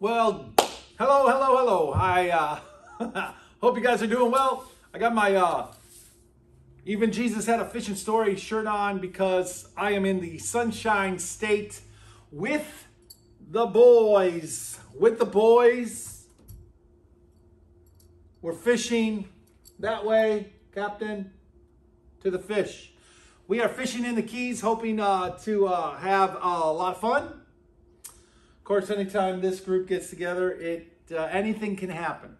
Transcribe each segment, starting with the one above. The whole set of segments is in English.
Well, hello, hello, hello. I uh, hope you guys are doing well. I got my uh, Even Jesus Had a Fishing Story shirt on because I am in the Sunshine State with the boys. With the boys. We're fishing that way, Captain, to the fish. We are fishing in the Keys, hoping uh, to uh, have a lot of fun. Course, anytime this group gets together, it uh, anything can happen.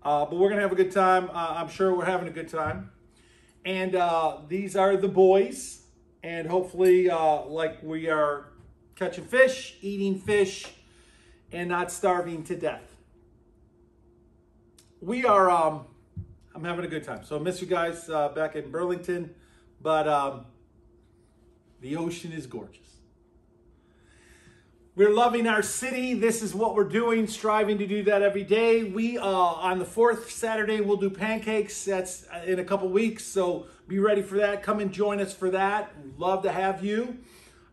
Uh, but we're gonna have a good time. Uh, I'm sure we're having a good time. And uh, these are the boys, and hopefully, like we are catching fish, eating fish, and not starving to death. We are. Um, I'm having a good time. So I miss you guys back in Burlington. But um, the ocean is gorgeous. We're loving our city. This is what we're doing, striving to do that every day. We, uh, on the fourth Saturday, we'll do pancakes. That's uh, in a couple weeks, so be ready for that. Come and join us for that. Love to have you.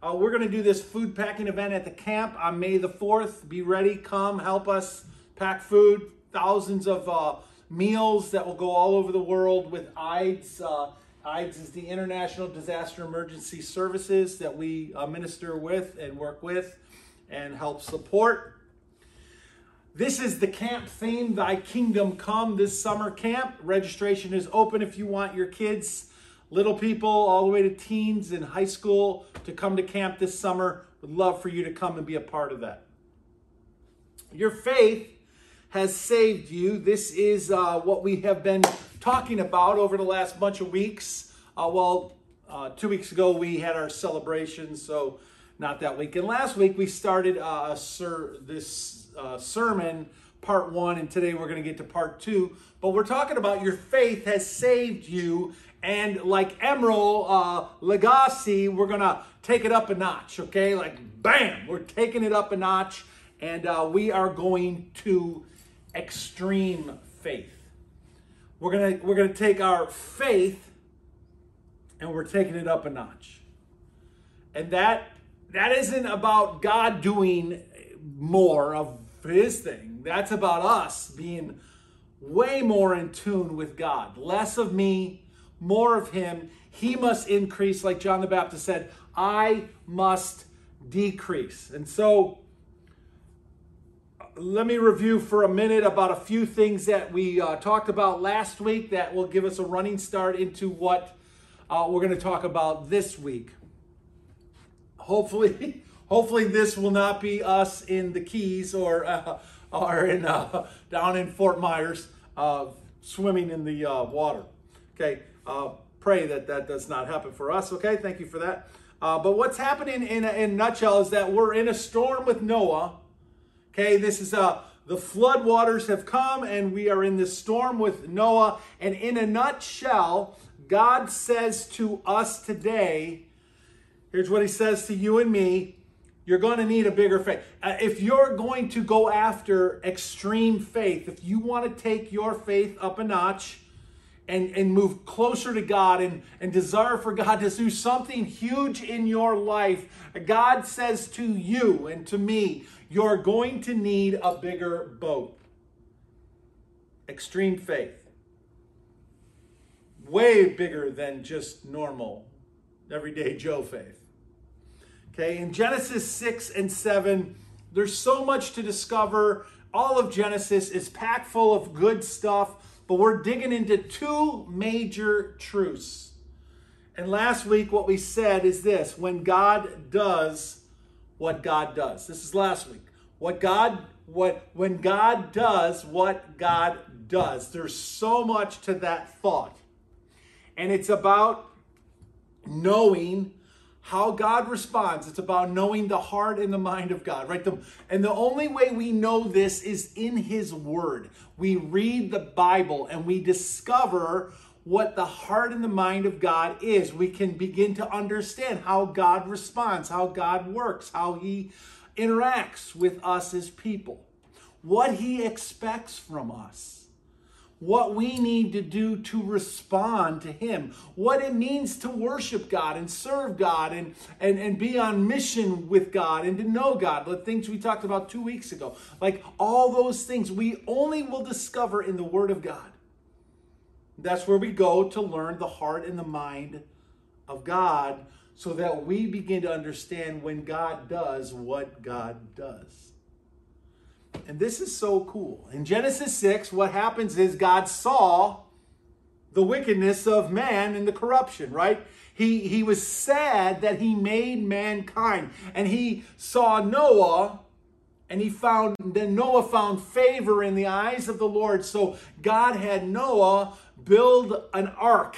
Uh, we're going to do this food packing event at the camp on May the 4th. Be ready, come, help us pack food. Thousands of uh, meals that will go all over the world with IDES. Uh, IDES is the International Disaster Emergency Services that we uh, minister with and work with and help support. This is the camp theme, Thy Kingdom Come, this summer camp. Registration is open if you want your kids, little people, all the way to teens in high school to come to camp this summer. Would love for you to come and be a part of that. Your faith has saved you. This is uh, what we have been talking about over the last bunch of weeks. Uh, well, uh, two weeks ago we had our celebration, so not that week. And last week we started uh, this uh, sermon, part one, and today we're going to get to part two. But we're talking about your faith has saved you. And like Emeril uh, Lagasse, we're going to take it up a notch, okay? Like, bam, we're taking it up a notch. And uh, we are going to extreme faith. We're gonna we're gonna take our faith and we're taking it up a notch. And that that isn't about God doing more of his thing. That's about us being way more in tune with God. Less of me, more of him. He must increase, like John the Baptist said, I must decrease. And so let me review for a minute about a few things that we uh, talked about last week that will give us a running start into what uh, we're going to talk about this week. Hopefully, hopefully this will not be us in the Keys or uh, or in uh, down in Fort Myers uh, swimming in the uh, water. Okay, pray that that does not happen for us. Okay, thank you for that. but what's happening in a, in a nutshell is that we're in a storm with Noah Okay, this is uh, the flood waters have come and we are in this storm with Noah. And in a nutshell, God says to us today, here's what he says to you and me you're going to need a bigger faith. Uh, if you're going to go after extreme faith, if you want to take your faith up a notch, and, and move closer to God and, and desire for God to do something huge in your life, God says to you and to me, you're going to need a bigger boat. Extreme faith. Way bigger than just normal, everyday Joe faith. Okay, in Genesis 6 and 7, there's so much to discover. All of Genesis is packed full of good stuff, but we're digging into two major truths. And last week, what we said is this when God does what God does. This is last week. What God what when God does what God does. There's so much to that thought. And it's about knowing how God responds. It's about knowing the heart and the mind of God, right? The, and the only way we know this is in His Word. We read the Bible and we discover what the heart and the mind of God is. We can begin to understand how God responds, how God works, how He interacts with us as people, what He expects from us, what we need to do to respond to Him, what it means to worship God and serve God and, and, and be on mission with God and to know God, the things we talked about two weeks ago. Like all those things we only will discover in the Word of God. That's where we go to learn the heart and the mind of God so that we begin to understand when God does what God does. And this is so cool. In Genesis 6, what happens is God saw the wickedness of man and the corruption, right? He, he was sad that he made mankind. And he saw Noah, and he found, then Noah found favor in the eyes of the Lord. So God had Noah build an ark.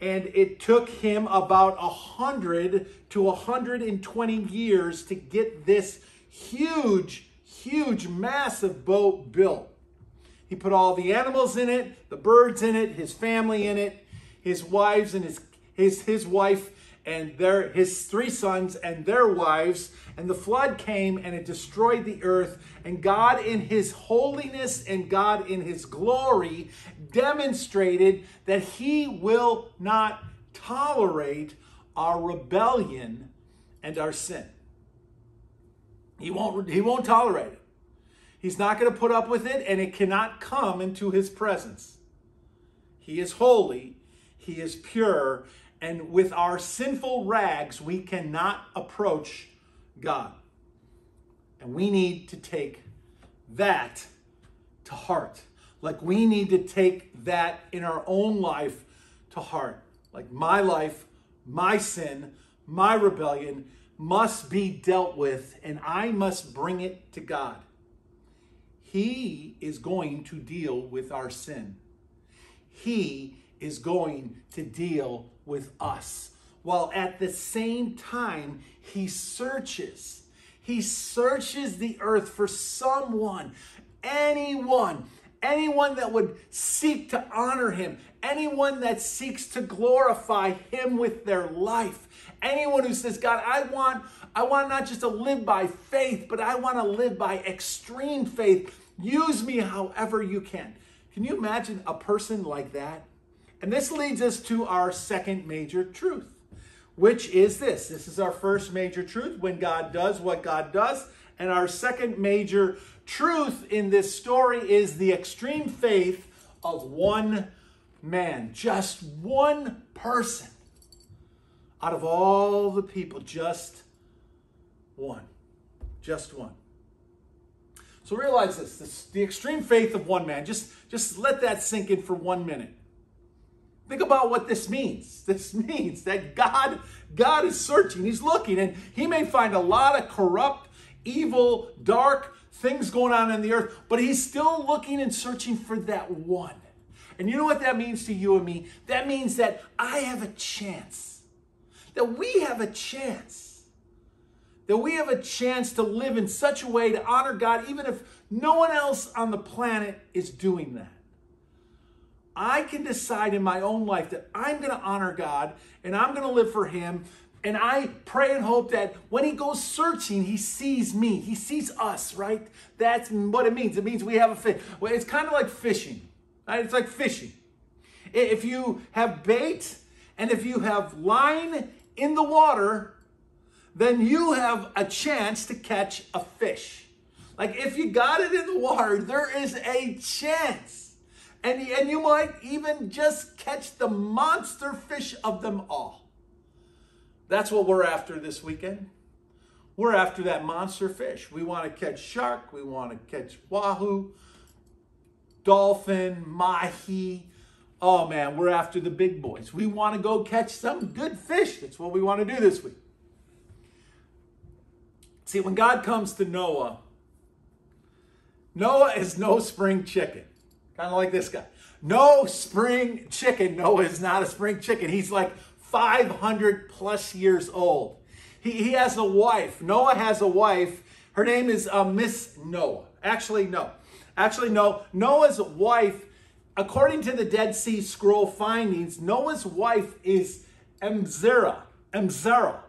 And it took him about a 100 to 120 years to get this huge huge, massive boat built. He put all the animals in it, the birds in it, his family in it, his wives and his his his wife and their his three sons and their wives and the flood came and it destroyed the earth and God in his holiness and God in his glory demonstrated that he will not tolerate our rebellion and our sin. He won't, he won't tolerate it. He's not going to put up with it, and it cannot come into his presence. He is holy, he is pure, and with our sinful rags, we cannot approach God. And we need to take that to heart. Like we need to take that in our own life to heart. Like my life, my sin, my rebellion must be dealt with, and I must bring it to God. He is going to deal with our sin. He is going to deal with us. While at the same time, He searches. He searches the earth for someone, anyone, anyone that would seek to honor Him, anyone that seeks to glorify Him with their life. Anyone who says, God, I want, I want not just to live by faith, but I want to live by extreme faith. Use me however you can. Can you imagine a person like that? And this leads us to our second major truth, which is this. This is our first major truth when God does what God does. And our second major truth in this story is the extreme faith of one man, just one person out of all the people, just one. Just one. So realize this, this the extreme faith of one man. Just, just let that sink in for one minute. Think about what this means. This means that God, God is searching, He's looking, and He may find a lot of corrupt, evil, dark things going on in the earth, but He's still looking and searching for that one. And you know what that means to you and me? That means that I have a chance that we have a chance. That we have a chance to live in such a way to honor God, even if no one else on the planet is doing that. I can decide in my own life that I'm going to honor God and I'm going to live for Him. And I pray and hope that when He goes searching, He sees me. He sees us, right? That's what it means. It means we have a fish. Well, it's kind of like fishing, right? It's like fishing. If you have bait and if you have line in the water, then you have a chance to catch a fish. Like if you got it in the water, there is a chance. And, and you might even just catch the monster fish of them all. That's what we're after this weekend. We're after that monster fish. We want to catch shark, we want to catch wahoo, dolphin, mahi, Oh man, we're after the big boys. We want to go catch some good fish. That's what we want to do this week. See, when God comes to Noah, Noah is no spring chicken. Kind of like this guy. No spring chicken. Noah is not a spring chicken. He's like 500 plus years old. He, he has a wife. Noah has a wife. Her name is uh, Miss Noah. Actually, no. Actually, no. Noah's wife according to the Dead Sea Scroll findings, Noah's wife is Emzara. Emzara.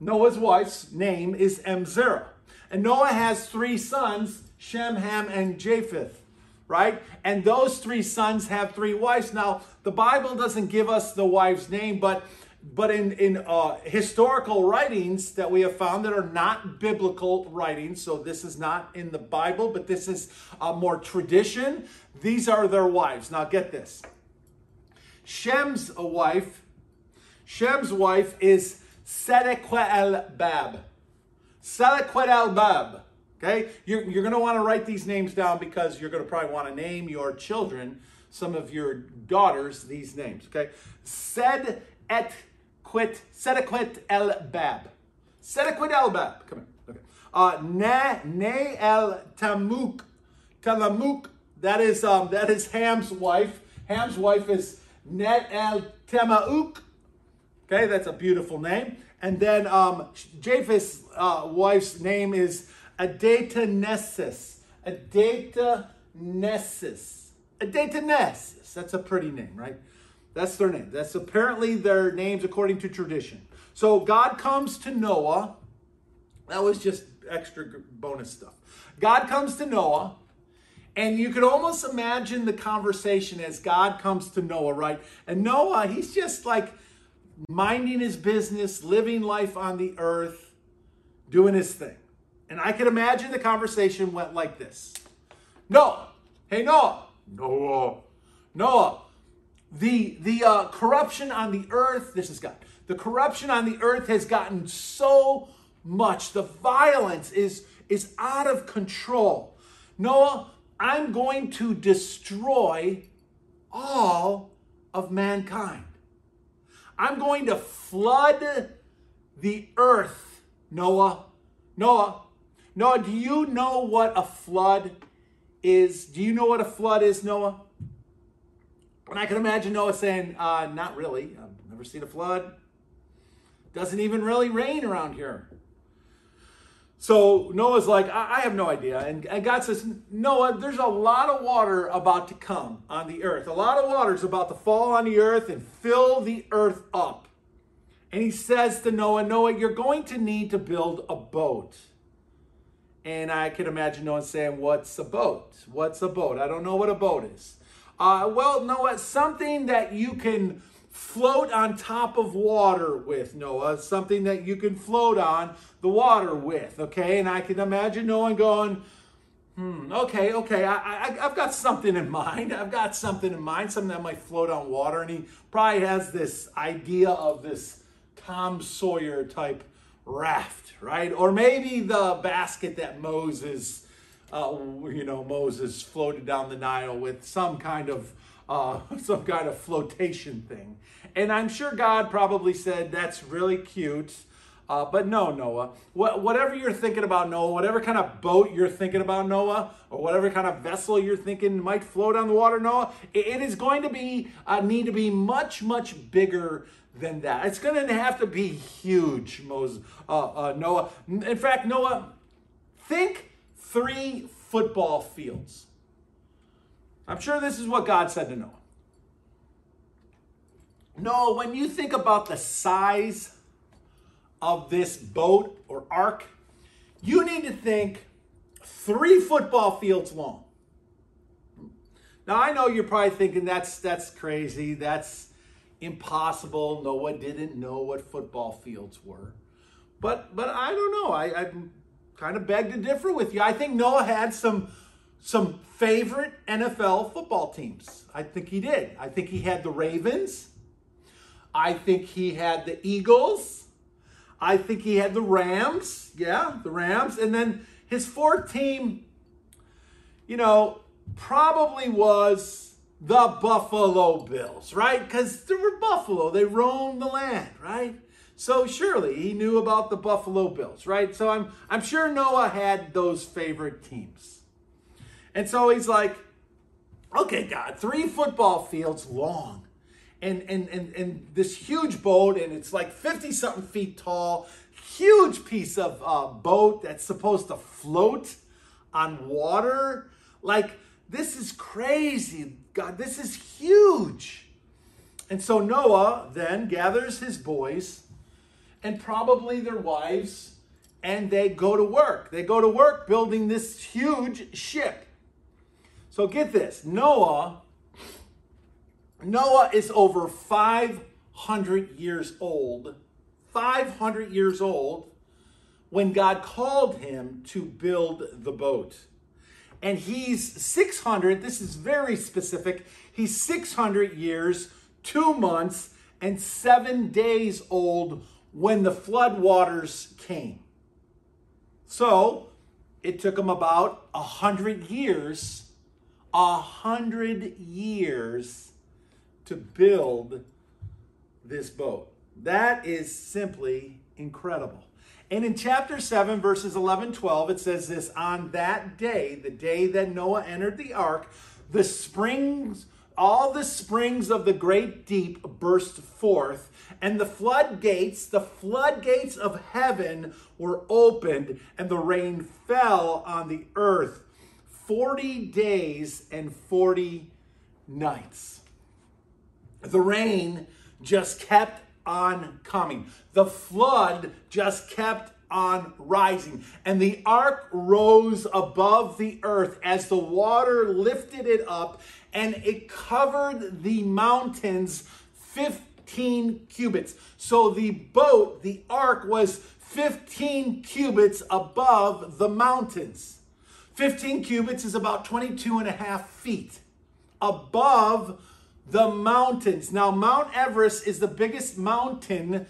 Noah's wife's name is Emzara. And Noah has three sons, Shem, Ham, and Japheth, right? And those three sons have three wives. Now, the Bible doesn't give us the wife's name, but but in in uh, historical writings that we have found that are not biblical writings, so this is not in the Bible, but this is uh, more tradition. These are their wives. Now, get this. Shem's wife. Shem's wife is Sedequel Bab. Sedequel Bab. Okay? You're, you're going to want to write these names down because you're going to probably want to name your children, some of your daughters, these names. Okay? Sed et quit, Sedequet el Bab. Sedequet el Bab. Come here. Okay. Uh, ne, ne el Tamuk. Talamuk. That is, um, that is Ham's wife. Ham's wife is Net el Temauk. Okay, that's a beautiful name. And then um, Japheth's uh, wife's name is Adatanesis. Adatanesis. Adatanesis. That's a pretty name, right? That's their name. That's apparently their names according to tradition. So God comes to Noah. That was just extra bonus stuff. God comes to Noah, and you could almost imagine the conversation as God comes to Noah, right? And Noah, he's just like minding his business, living life on the earth, doing his thing. And I can imagine the conversation went like this Noah, hey, Noah, Noah, Noah, the, the uh, corruption on the earth, this is God, the corruption on the earth has gotten so much. The violence is, is out of control. Noah, I'm going to destroy all of mankind. I'm going to flood the earth, Noah. Noah, Noah, do you know what a flood is? Do you know what a flood is, Noah? And I can imagine Noah saying, uh, Not really. I've never seen a flood. Doesn't even really rain around here. So Noah's like, I, I have no idea. And, and God says, Noah, there's a lot of water about to come on the earth. A lot of water is about to fall on the earth and fill the earth up. And he says to Noah, Noah, you're going to need to build a boat. And I can imagine Noah saying, What's a boat? What's a boat? I don't know what a boat is. Uh, well, Noah, something that you can float on top of water with, Noah. Something that you can float on the water with, okay? And I can imagine Noah going, hmm, okay, okay, I, I, I've got something in mind. I've got something in mind, something that might float on water. And he probably has this idea of this Tom Sawyer type raft, right? Or maybe the basket that Moses, uh, you know, Moses floated down the Nile with some kind of uh, some kind of flotation thing. And I'm sure God probably said, That's really cute. Uh, but no, Noah. What, whatever you're thinking about Noah, whatever kind of boat you're thinking about Noah, or whatever kind of vessel you're thinking might float on the water, Noah, it, it is going to be uh, need to be much, much bigger than that. It's going to have to be huge, Moses, uh, uh, Noah. In fact, Noah, think three football fields. I'm sure this is what God said to Noah. No, when you think about the size of this boat or ark, you need to think three football fields long. Now I know you're probably thinking that's that's crazy, that's impossible. Noah didn't know what football fields were. But but I don't know. I, I kind of beg to differ with you. I think Noah had some some favorite NFL football teams. I think he did. I think he had the Ravens. I think he had the Eagles. I think he had the Rams. Yeah, the Rams. And then his fourth team, you know, probably was the Buffalo Bills, right? Because they were Buffalo. They roamed the land, right? So surely he knew about the Buffalo Bills, right? So I'm I'm sure Noah had those favorite teams. And so he's like, okay, God, three football fields long. And, and, and, and this huge boat, and it's like 50 something feet tall, huge piece of uh, boat that's supposed to float on water. Like, this is crazy. God, this is huge. And so Noah then gathers his boys and probably their wives, and they go to work. They go to work building this huge ship. So get this Noah, Noah is over 500 years old, 500 years old when God called him to build the boat. And he's 600, this is very specific, he's 600 years, two months, and seven days old when the flood waters came. So it took them about a hundred years, a hundred years to build this boat. That is simply incredible. And in chapter 7, verses 11, 12, it says this On that day, the day that Noah entered the ark, the springs, all the springs of the great deep burst forth, and the floodgates, the floodgates of heaven were opened, and the rain fell on the earth 40 days and 40 nights. The rain just kept on coming. The flood just kept on rising. And the ark rose above the earth as the water lifted it up and it covered the mountains 15 cubits. So the boat, the ark, was 15 cubits above the mountains. 15 cubits is about 22 and a half feet above the mountains. Now, Mount Everest is the biggest mountain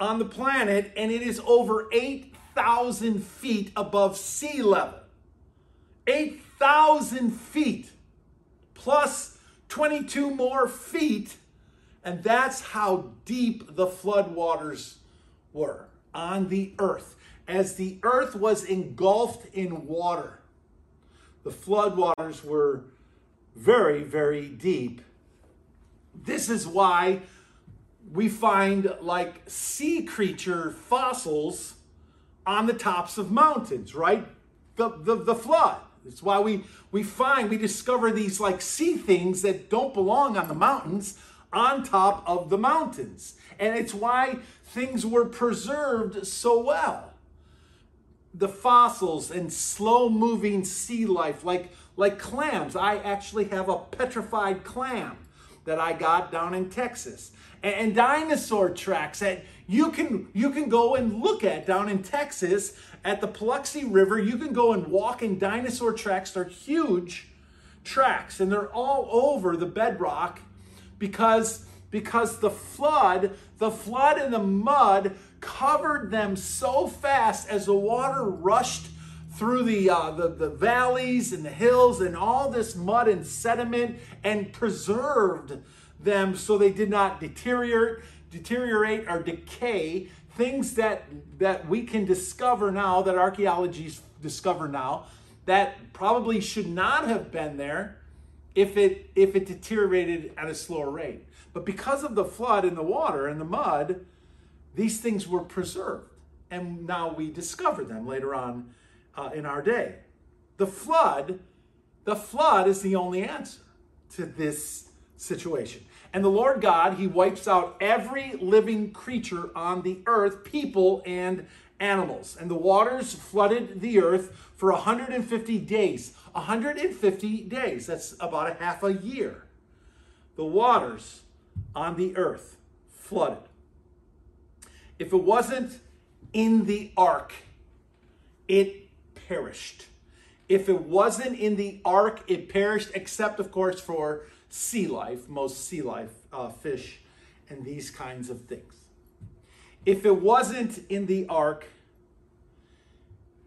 on the planet, and it is over 8,000 feet above sea level. 8,000 feet plus 22 more feet. And that's how deep the floodwaters were on the earth. As the earth was engulfed in water, the floodwaters were very, very deep. This is why we find like sea creature fossils on the tops of mountains, right? The, the, the flood. That's why we, we find, we discover these like sea things that don't belong on the mountains on top of the mountains. And it's why things were preserved so well. The fossils and slow moving sea life, like, like clams. I actually have a petrified clam that I got down in Texas. And, and dinosaur tracks that you can you can go and look at down in Texas at the Paluxy River. You can go and walk in dinosaur tracks. They're huge tracks and they're all over the bedrock because because the flood, the flood and the mud covered them so fast as the water rushed through the, uh, the, the valleys and the hills and all this mud and sediment and preserved them so they did not deteriorate, deteriorate or decay. Things that, that we can discover now, that archaeologists discover now, that probably should not have been there if it, if it deteriorated at a slower rate. But because of the flood and the water and the mud, these things were preserved. And now we discover them later on uh, in our day. The flood, the flood is the only answer to this situation. And the Lord God, He wipes out every living creature on the earth, people and animals. And the waters flooded the earth for 150 days. 150 days. That's about a half a year. The waters on the earth flooded. If it wasn't in the ark, it perished. If it wasn't in the ark, it perished, except, of course, for sea life, most sea life, uh, fish, and these kinds of things. If it wasn't in the ark,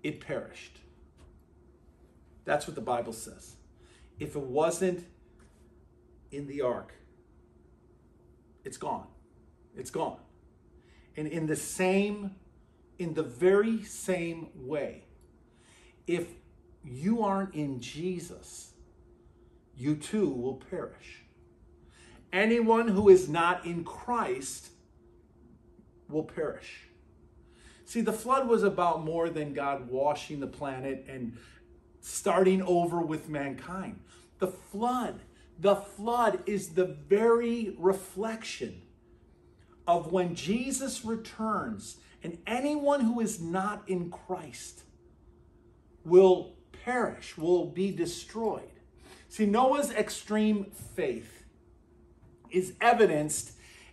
it perished. That's what the Bible says. If it wasn't in the ark, it's gone. It's gone. And in the same, in the very same way, if you aren't in Jesus, you too will perish. Anyone who is not in Christ will perish. See, the flood was about more than God washing the planet and starting over with mankind. The flood, the flood is the very reflection of when Jesus returns and anyone who is not in Christ will perish, will be destroyed. See, Noah's extreme faith is evidenced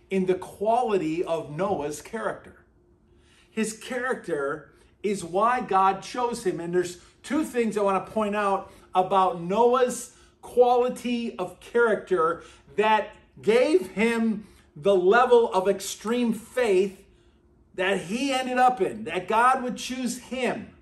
in the quality of Noah's character. His character is why God chose him. And there's two things I want to point out about Noah's quality of character that gave him the level of extreme faith that he ended up in, that God would choose him.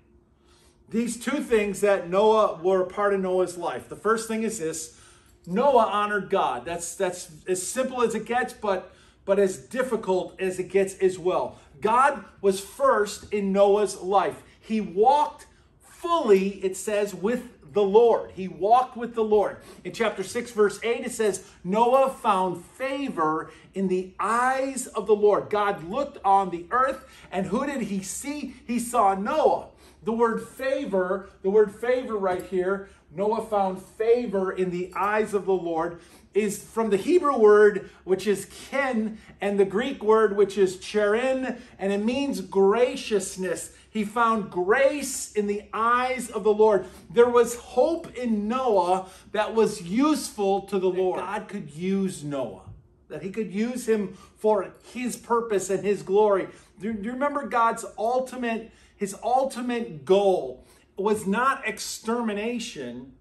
These two things that Noah were a part of Noah's life. The first thing is this Noah honored God. That's that's as simple as it gets, but but as difficult as it gets as well. God was first in Noah's life. He walked fully, it says, with the Lord. He walked with the Lord. In chapter 6, verse 8, it says, Noah found favor in the eyes of the Lord. God looked on the earth, and who did he see? He saw Noah. The word favor, the word favor right here, Noah found favor in the eyes of the Lord, is from the Hebrew word, which is ken, and the Greek word, which is cherin, and it means graciousness. He found grace in the eyes of the Lord. There was hope in Noah that was useful to the Lord. God could use Noah, that he could use him for his purpose and his glory. Do you remember God's ultimate, his ultimate goal was not extermination.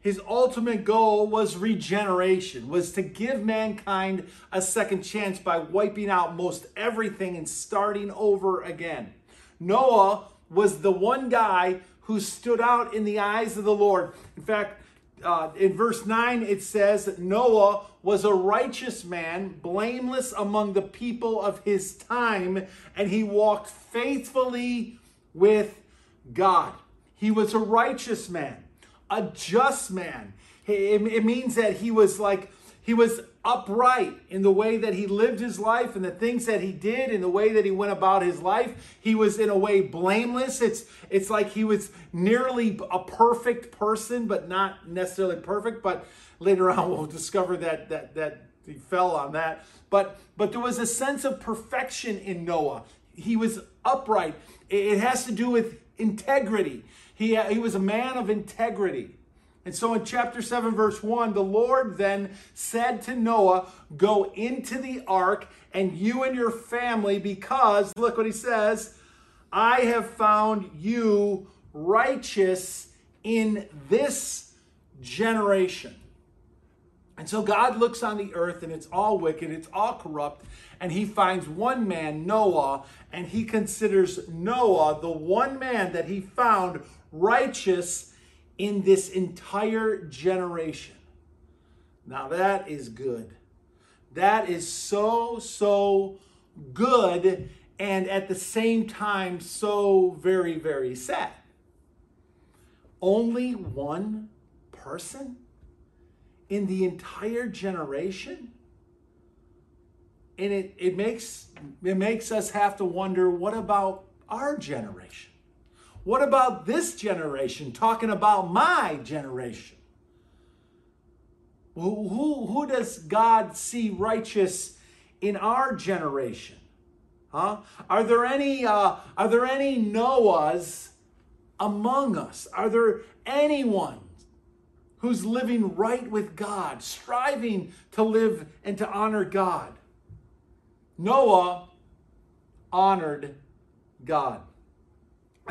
His ultimate goal was regeneration, was to give mankind a second chance by wiping out most everything and starting over again. Noah was the one guy who stood out in the eyes of the Lord. In fact, uh, in verse 9, it says that Noah was a righteous man, blameless among the people of his time, and he walked faithfully with God. He was a righteous man, a just man. It, means that he was like, he was upright in the way that he lived his life and the things that he did in the way that he went about his life. He was in a way blameless. It's it's like he was nearly a perfect person, but not necessarily perfect. But later on we'll discover that that that he fell on that. But but there was a sense of perfection in Noah. He was upright. It has to do with integrity. He, he was a man of integrity. And so in chapter 7, verse 1, the Lord then said to Noah, Go into the ark, and you and your family, because, look what he says, I have found you righteous in this generation. And so God looks on the earth, and it's all wicked, it's all corrupt, and he finds one man, Noah, and he considers Noah the one man that he found righteous in this entire generation. Now that is good. That is so, so good and at the same time so very, very sad. Only one person in the entire generation? And it, it makes it makes us have to wonder what about our generation? What about this generation? Talking about my generation. Who, who, who does God see righteous in our generation? Huh? Are there any uh, are there any Noahs among us? Are there anyone who's living right with God, striving to live and to honor God? Noah honored God.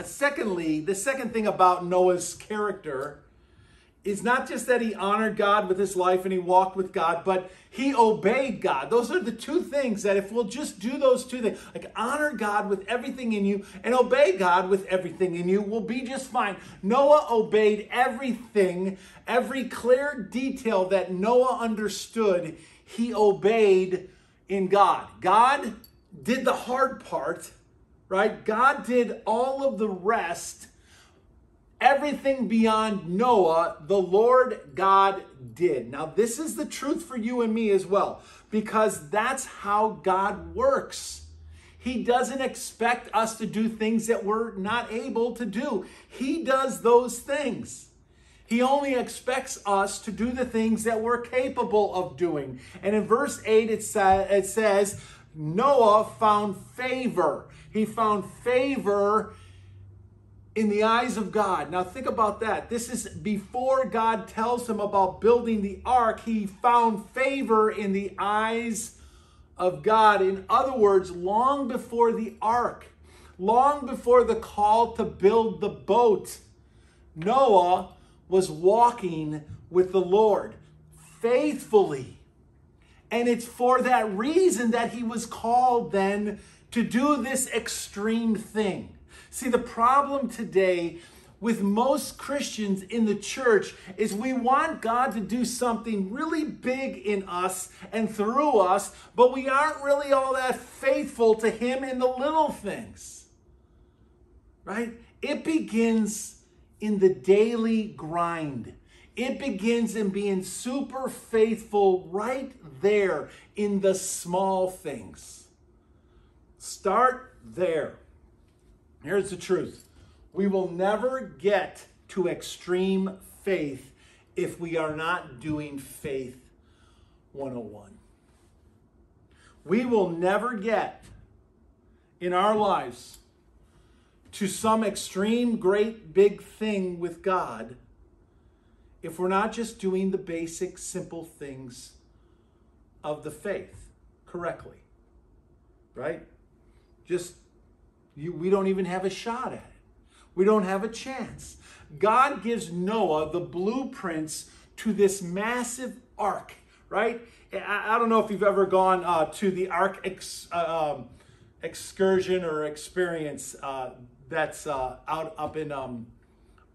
Secondly, the second thing about Noah's character is not just that he honored God with his life and he walked with God, but he obeyed God. Those are the two things that if we'll just do those two things, like honor God with everything in you and obey God with everything in you, we'll be just fine. Noah obeyed everything, every clear detail that Noah understood, he obeyed in God. God did the hard part right? God did all of the rest, everything beyond Noah, the Lord God did. Now, this is the truth for you and me as well, because that's how God works. He doesn't expect us to do things that we're not able to do. He does those things. He only expects us to do the things that we're capable of doing. And in verse 8, it, sa- it says, Noah found favor he found favor in the eyes of God. Now, think about that. This is before God tells him about building the ark, he found favor in the eyes of God. In other words, long before the ark, long before the call to build the boat, Noah was walking with the Lord faithfully. And it's for that reason that he was called then to do this extreme thing. See, the problem today with most Christians in the church is we want God to do something really big in us and through us, but we aren't really all that faithful to Him in the little things. Right? It begins in the daily grind. It begins in being super faithful right there in the small things. Start there. Here's the truth we will never get to extreme faith if we are not doing faith 101. We will never get in our lives to some extreme, great, big thing with God if we're not just doing the basic, simple things of the faith correctly. Right? Just, you, we don't even have a shot at it. We don't have a chance. God gives Noah the blueprints to this massive ark, right? I, I don't know if you've ever gone uh, to the ark ex, uh, um, excursion or experience uh, that's uh, out up in um,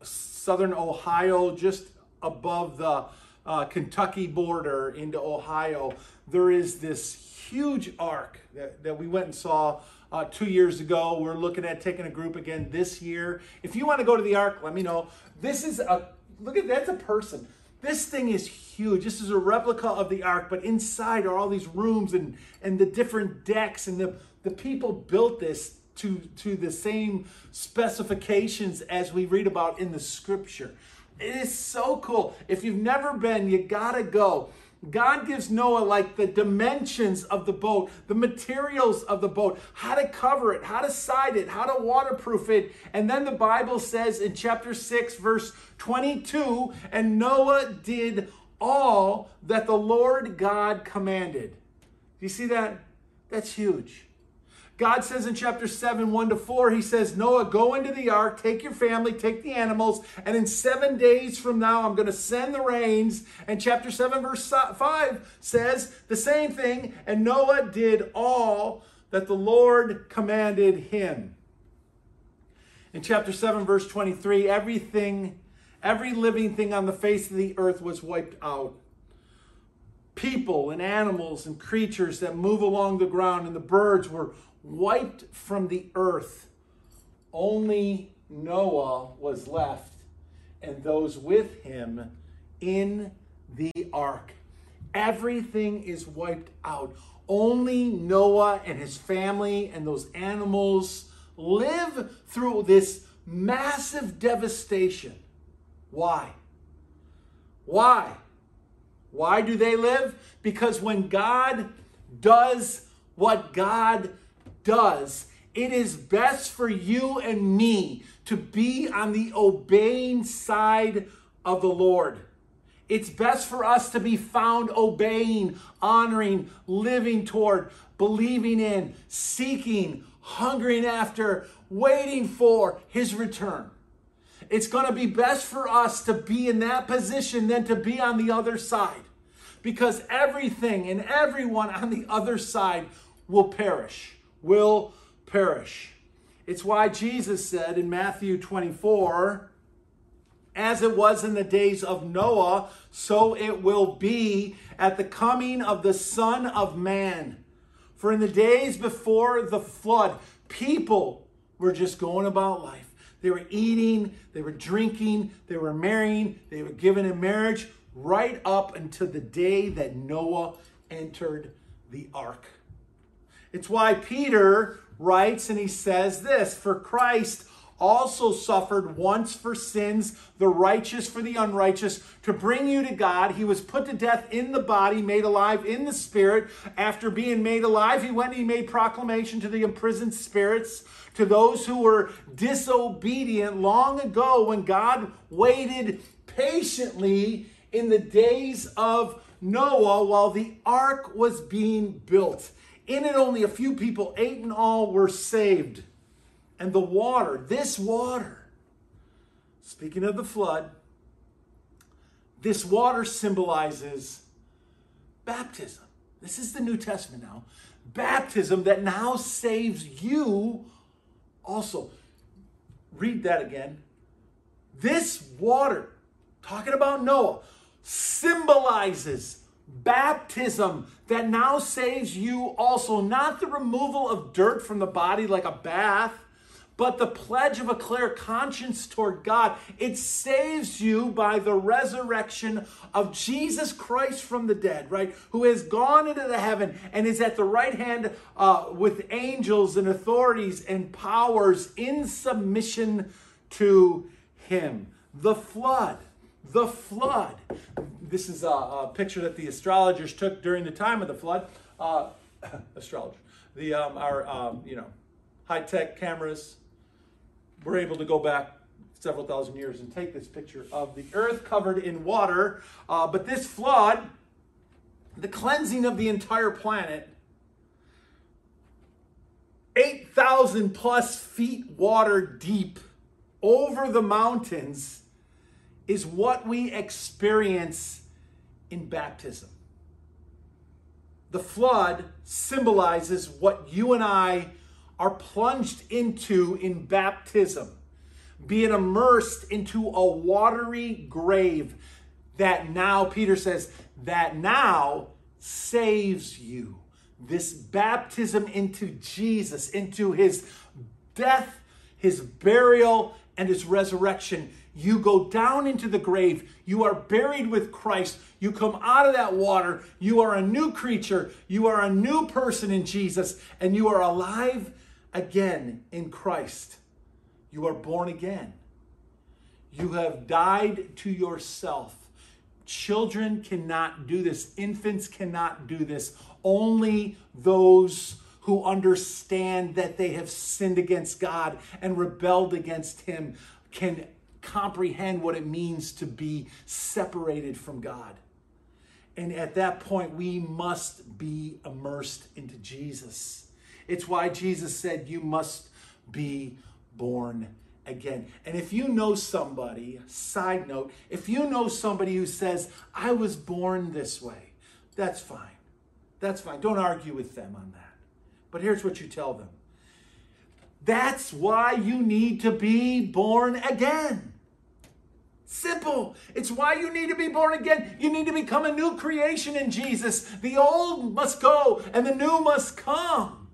southern Ohio, just above the uh, Kentucky border into Ohio, there is this huge ark that, that we went and saw uh, two years ago. We're looking at taking a group again this year. If you want to go to the ark, let me know. This is a look at that's a person. This thing is huge. This is a replica of the ark, but inside are all these rooms and and the different decks and the the people built this to to the same specifications as we read about in the scripture. It is so cool. If you've never been, you gotta go. God gives Noah like the dimensions of the boat, the materials of the boat, how to cover it, how to side it, how to waterproof it. And then the Bible says in chapter 6, verse 22 and Noah did all that the Lord God commanded. Do you see that? That's huge. God says in chapter 7, 1 to 4, He says, Noah, go into the ark, take your family, take the animals, and in seven days from now, I'm going to send the rains. And chapter 7, verse 5 says the same thing. And Noah did all that the Lord commanded him. In chapter 7, verse 23, everything, every living thing on the face of the earth was wiped out people and animals and creatures that move along the ground, and the birds were wiped from the earth. Only Noah was left and those with him in the ark. Everything is wiped out. Only Noah and his family and those animals live through this massive devastation. Why? Why? Why do they live? Because when God does what God does, it is best for you and me to be on the obeying side of the Lord. It's best for us to be found obeying, honoring, living toward, believing in, seeking, hungering after, waiting for his return. It's going to be best for us to be in that position than to be on the other side because everything and everyone on the other side will perish will perish. It's why Jesus said in Matthew 24, as it was in the days of Noah, so it will be at the coming of the Son of Man. For in the days before the flood, people were just going about life. They were eating, they were drinking, they were marrying, they were given in marriage right up until the day that Noah entered the ark. It's why Peter writes and he says this For Christ also suffered once for sins, the righteous for the unrighteous, to bring you to God. He was put to death in the body, made alive in the spirit. After being made alive, he went and he made proclamation to the imprisoned spirits, to those who were disobedient long ago when God waited patiently in the days of Noah while the ark was being built. In it, only a few people, eight in all, were saved. And the water, this water, speaking of the flood, this water symbolizes baptism. This is the New Testament now. Baptism that now saves you also. Read that again. This water, talking about Noah, symbolizes baptism that now saves you also. Not the removal of dirt from the body like a bath, but the pledge of a clear conscience toward God. It saves you by the resurrection of Jesus Christ from the dead, right? Who has gone into the heaven and is at the right hand uh, with angels and authorities and powers in submission to him. The flood. The flood. This is a, a picture that the astrologers took during the time of the flood. Uh, astrologer. The um, our um, you know high tech cameras we're able to go back several thousand years and take this picture of the earth covered in water. Uh, but this flood, the cleansing of the entire planet, 8,000 plus feet water deep over the mountains, is what we experience in baptism. The flood symbolizes what you and I are plunged into in baptism, being immersed into a watery grave that now, Peter says, that now saves you. This baptism into Jesus, into his death, his burial, and his resurrection. You go down into the grave. You are buried with Christ. You come out of that water. You are a new creature. You are a new person in Jesus, and you are alive again in Christ. You are born again. You have died to yourself. Children cannot do this, infants cannot do this. Only those who understand that they have sinned against God and rebelled against Him can comprehend what it means to be separated from God. And at that point, we must be immersed into Jesus. It's why Jesus said, You must be born again. And if you know somebody, side note, if you know somebody who says, I was born this way, that's fine. That's fine. Don't argue with them on that. But here's what you tell them that's why you need to be born again. Simple. It's why you need to be born again. You need to become a new creation in Jesus. The old must go and the new must come.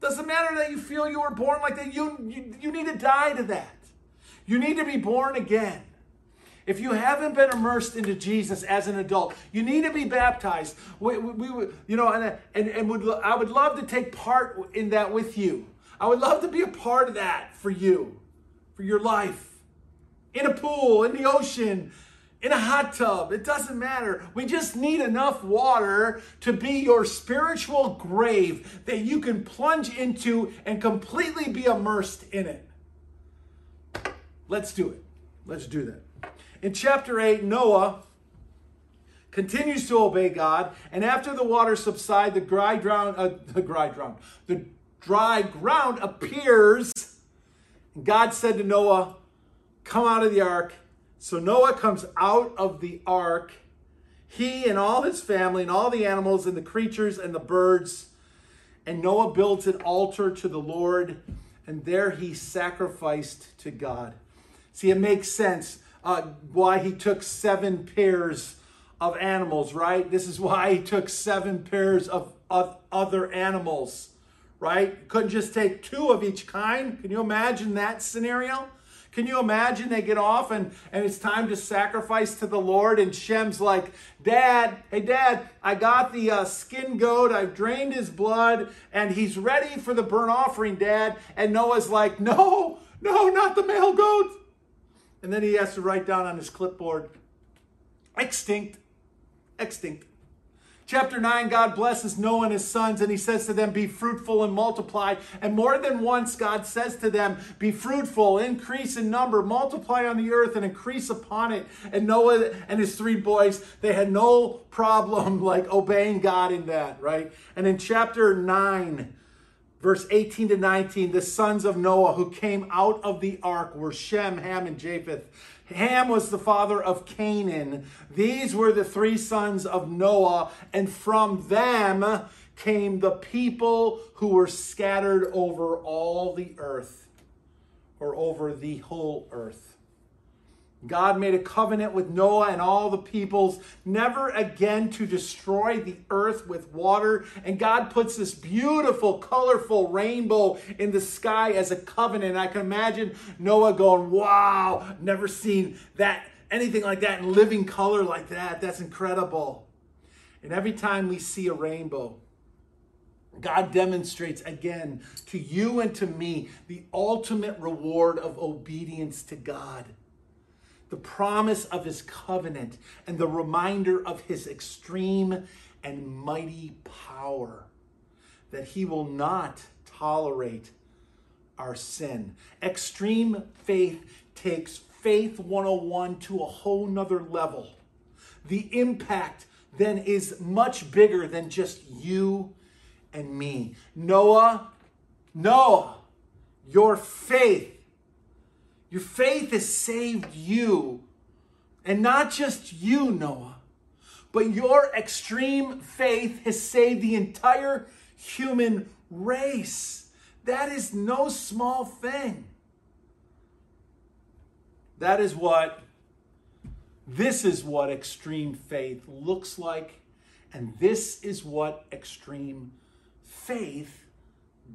Doesn't matter that you feel you were born like that. You, you, you need to die to that. You need to be born again. If you haven't been immersed into Jesus as an adult, you need to be baptized. We, we, we you know, and, and, and would, I would love to take part in that with you. I would love to be a part of that for you, for your life. In a pool, in the ocean, in a hot tub. It doesn't matter. We just need enough water to be your spiritual grave that you can plunge into and completely be immersed in it. Let's do it. Let's do that. In chapter 8, Noah continues to obey God, and after the waters subside, the dry ground, uh, the dry ground, the dry ground appears. God said to Noah, "Come out of the ark so Noah comes out of the ark, he and all his family, and all the animals, and the creatures, and the birds. And Noah builds an altar to the Lord, and there he sacrificed to God. See, it makes sense uh, why he took seven pairs of animals, right? This is why he took seven pairs of, of other animals, right? Couldn't just take two of each kind. Can you imagine that scenario? Can you imagine they get off and, and it's time to sacrifice to the Lord? And Shem's like, Dad, hey, Dad, I got the uh, skin goat. I've drained his blood and he's ready for the burnt offering, Dad. And Noah's like, No, No, not the male goat. And then he has to write down on his clipboard, extinct, extinct. Chapter 9, God blesses Noah and his sons, and he says to them, Be fruitful and multiply. And more than once, God says to them, Be fruitful, increase in number, multiply on the earth, and increase upon it. And Noah and his three boys, they had no problem like obeying God in that, right? And in chapter 9, verse 18 to 19, the sons of Noah who came out of the ark were Shem, Ham, and Japheth. Ham was the father of Canaan. These were the three sons of Noah, and from them came the people who were scattered over all the earth, or over the whole earth. God made a covenant with Noah and all the peoples, never again to destroy the earth with water. And God puts this beautiful, colorful rainbow in the sky as a covenant. I can imagine Noah going, Wow, never seen that, anything like that in living color like that. That's incredible. And every time we see a rainbow, God demonstrates again to you and to me the ultimate reward of obedience to God the promise of his covenant, and the reminder of his extreme and mighty power, that he will not tolerate our sin. Extreme faith takes faith 101 to a whole nother level. The impact then is much bigger than just you and me. Noah, Noah, your faith your faith has saved you. And not just you, Noah, but your extreme faith has saved the entire human race. That is no small thing. That is what, this is what extreme faith looks like. And this is what extreme faith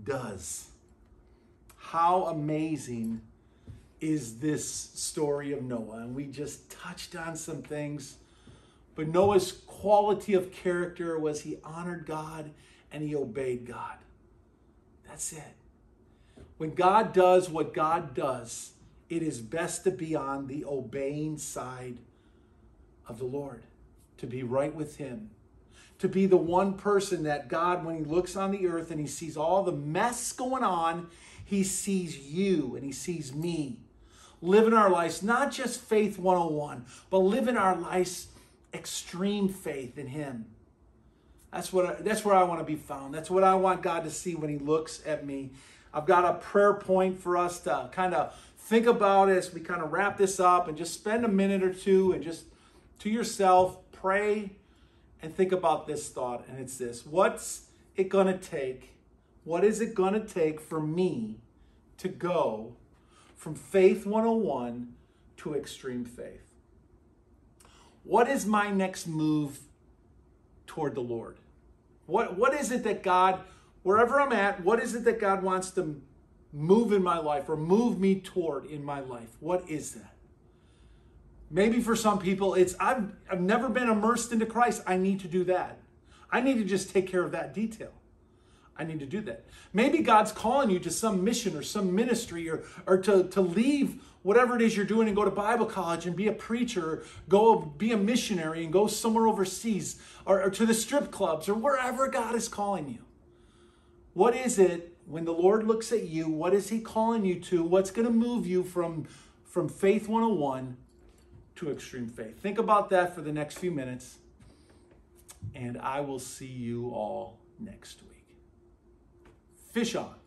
does. How amazing is this story of Noah. And we just touched on some things. But Noah's quality of character was he honored God and he obeyed God. That's it. When God does what God does, it is best to be on the obeying side of the Lord, to be right with Him, to be the one person that God, when He looks on the earth and He sees all the mess going on, He sees you and He sees me living our lives, not just faith 101, but living our lives extreme faith in Him. That's what I, that's where I want to be found. That's what I want God to see when He looks at me. I've got a prayer point for us to kind of think about as we kind of wrap this up and just spend a minute or two and just to yourself pray and think about this thought. And it's this What's it going to take? What is it going to take for me to go from Faith 101 to Extreme Faith. What is my next move toward the Lord? What, what is it that God, wherever I'm at, what is it that God wants to move in my life or move me toward in my life? What is that? Maybe for some people, it's I've, I've never been immersed into Christ. I need to do that. I need to just take care of that detail. I need to do that. Maybe God's calling you to some mission or some ministry or, or to, to leave whatever it is you're doing and go to Bible college and be a preacher, go be a missionary and go somewhere overseas or, or to the strip clubs or wherever God is calling you. What is it when the Lord looks at you? What is He calling you to? What's going to move you from, from faith 101 to extreme faith? Think about that for the next few minutes, and I will see you all next week fish on.